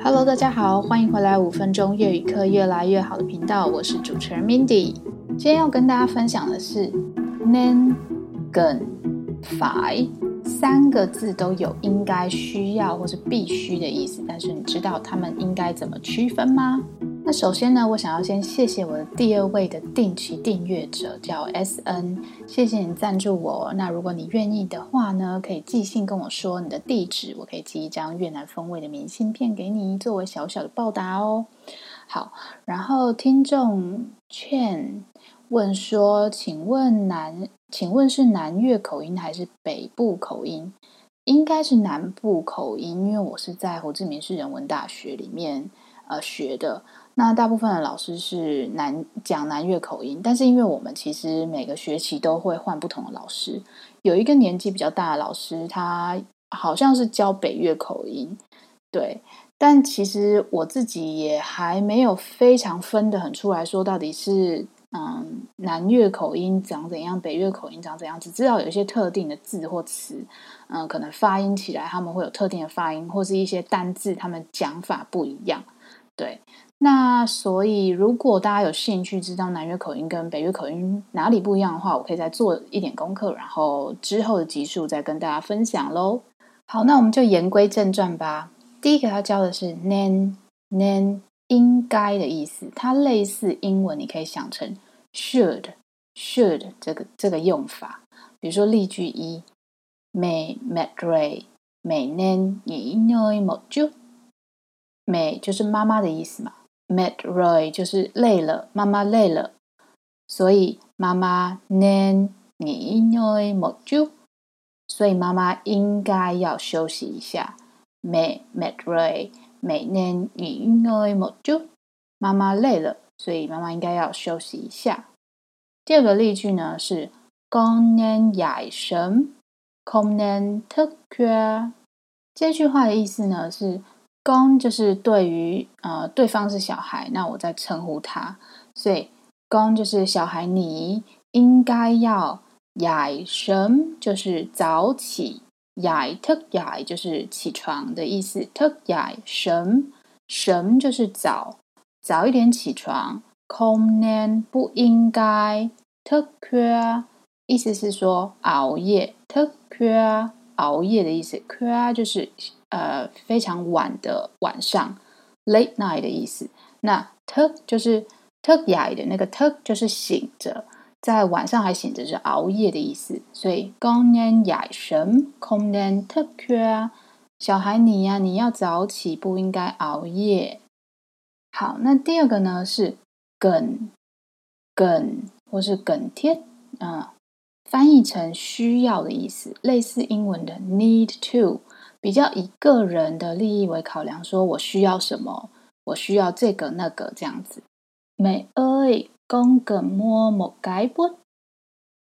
Hello，大家好，欢迎回来五分钟粤语课越来越好的频道，我是主持人 Mindy。今天要跟大家分享的是 nên 跟 phải 三个字都有应该、需要或是必须的意思，但是你知道它们应该怎么区分吗？那首先呢，我想要先谢谢我的第二位的定期订阅者，叫 SN，谢谢你赞助我。那如果你愿意的话呢，可以寄信跟我说你的地址，我可以寄一张越南风味的明信片给你，作为小小的报答哦。好，然后听众劝问说，请问南，请问是南越口音还是北部口音？应该是南部口音，因为我是在胡志明市人文大学里面呃学的。那大部分的老师是南讲南越口音，但是因为我们其实每个学期都会换不同的老师，有一个年纪比较大的老师，他好像是教北越口音，对，但其实我自己也还没有非常分得很出来说到底是嗯南越口音长怎样，北越口音长怎样，只知道有一些特定的字或词，嗯，可能发音起来他们会有特定的发音，或是一些单字他们讲法不一样，对。那所以，如果大家有兴趣知道南越口音跟北越口音哪里不一样的话，我可以再做一点功课，然后之后的集数再跟大家分享喽。好，那我们就言归正传吧。第一个要教的是 nên，nên 应该的意思，它类似英文，你可以想成 should，should 这个这个用法。比如说例句一，mẹ mệt rồi，mẹ nên nghỉ ngơi một chút 美就是妈妈的意思嘛。Met Roy 就是累了，妈妈累了，所以妈妈能你应该莫就，所以妈妈应该要休息一下。Met Met Roy 每年你应该莫就，妈妈累了，所以妈妈应该要休息一下。第二个例句呢是今年夜深，今年特缺。这句话的意思呢是。公就是对于呃对方是小孩那我在称呼他。所以公就是小孩你应该要养什就是早起 te 就是起床的意思 te 么早起就是起床的意思什么什么就是早早一点起床 conan 不应该 te kua，意思是说熬夜 te kua 熬夜的意思，kura 就是呃非常晚的晚上，late night 的意思。那 tuk 就是 tuk y 的那个 tuk 就是醒着，在晚上还醒着是熬夜的意思。所以 gonen y a shen konen tuk 小孩你呀、你要早起，不应该熬夜。好，那第二个呢是梗梗或是梗贴，嗯、翻译成需要的意思，类似英文的 need to。比较以个人的利益为考量，说我需要什么，我需要这个那个这样子。Mẹ ơi, con cần mua một cái bút。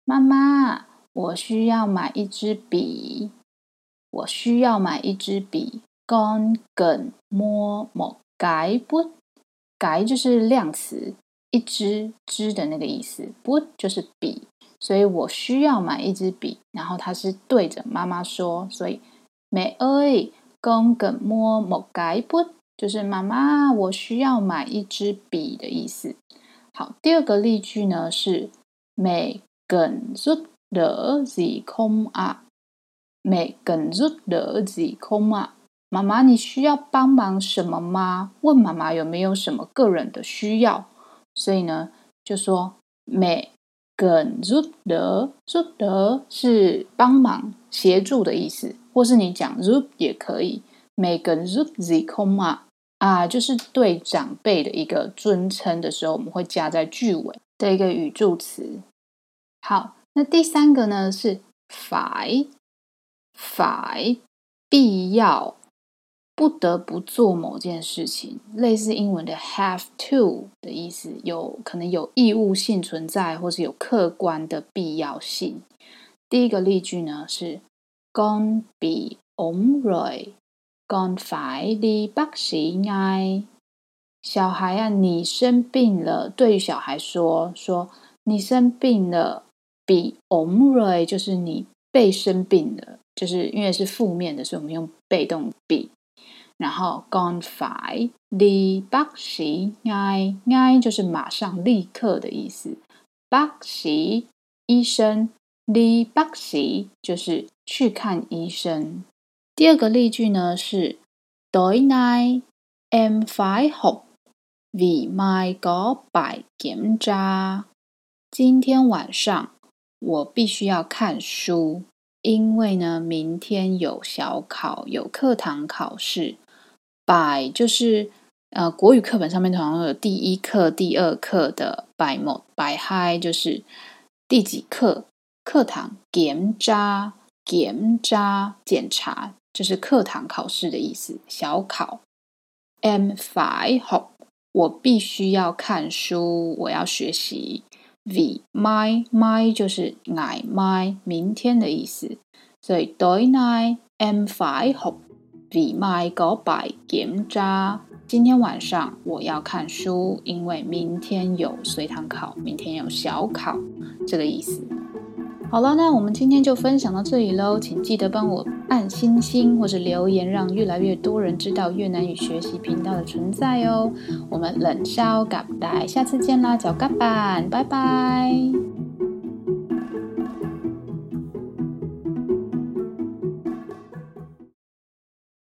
妈妈，我需要买一支笔。我需要买一支笔。Con cần mua một cái bu。改就是量词，一支支的那个意思。bút 就是笔，所以我需要买一支笔。然后他是对着妈妈说，所以。Mẹ ơi, con cần mua một cái bút，就是妈妈，我需要买一支笔的意思。好，第二个例句呢是 Mẹ cần giúp đỡ gì không ạ？Mẹ cần giúp đỡ gì không ạ？妈妈，你需要帮忙什么吗？问妈妈有没有什么个人的需要。所以呢，就说 Mẹ cần giúp đỡ，giúp đỡ 是帮忙、协助的意思。或是你讲 giúp 也可以，mẹ cần giúp gì không ạ？啊，就是对长辈的一个尊称的时候，我们会加在句尾的一个语助词。好，那第三个呢是 phải，phải 必要，不得不做某件事情，类似英文的 have to 的意思，有可能有义务性存在，或是有客观的必要性。第一个例句呢是。，Gon bị ốm rồi, con phải đi bác sĩ ngay。小孩啊，你生病了。对于小孩说，说你生病了 bi omroi 就是你被生病了，就是因为是负面的，所以我们用被动 be。然后 gone phải đi bác sĩ ngay ngay 就是马上立刻的意思。bác sĩ 医生，đi bác sĩ 就是去看医生。第二个例句呢是 tối nay em phải học vì mai có bài kiểm tra。今天晚上我必须要看书，因为呢明天有小考，有课堂考试。Bài 就是呃国语课本上面通常有第一课、第二课的 bài một，bài hai 就是第几课课堂检查检查检查。就是课堂考试的意思，小考。Em phải học，我必须要看书，我要学习。V my my 就是 ngày mai 明天的意思，所以 tối nay em phải học vì mai có bài kiểm tra。今天晚上我要看书，因为明天有随堂考，明天有小考，这个意思。好了，那我们今天就分享到这里喽，请记得帮我按星星或是留言，让越来越多人知道越南语学习频道的存在哦。我们冷笑咖，下次见啦，脚咖板，拜拜。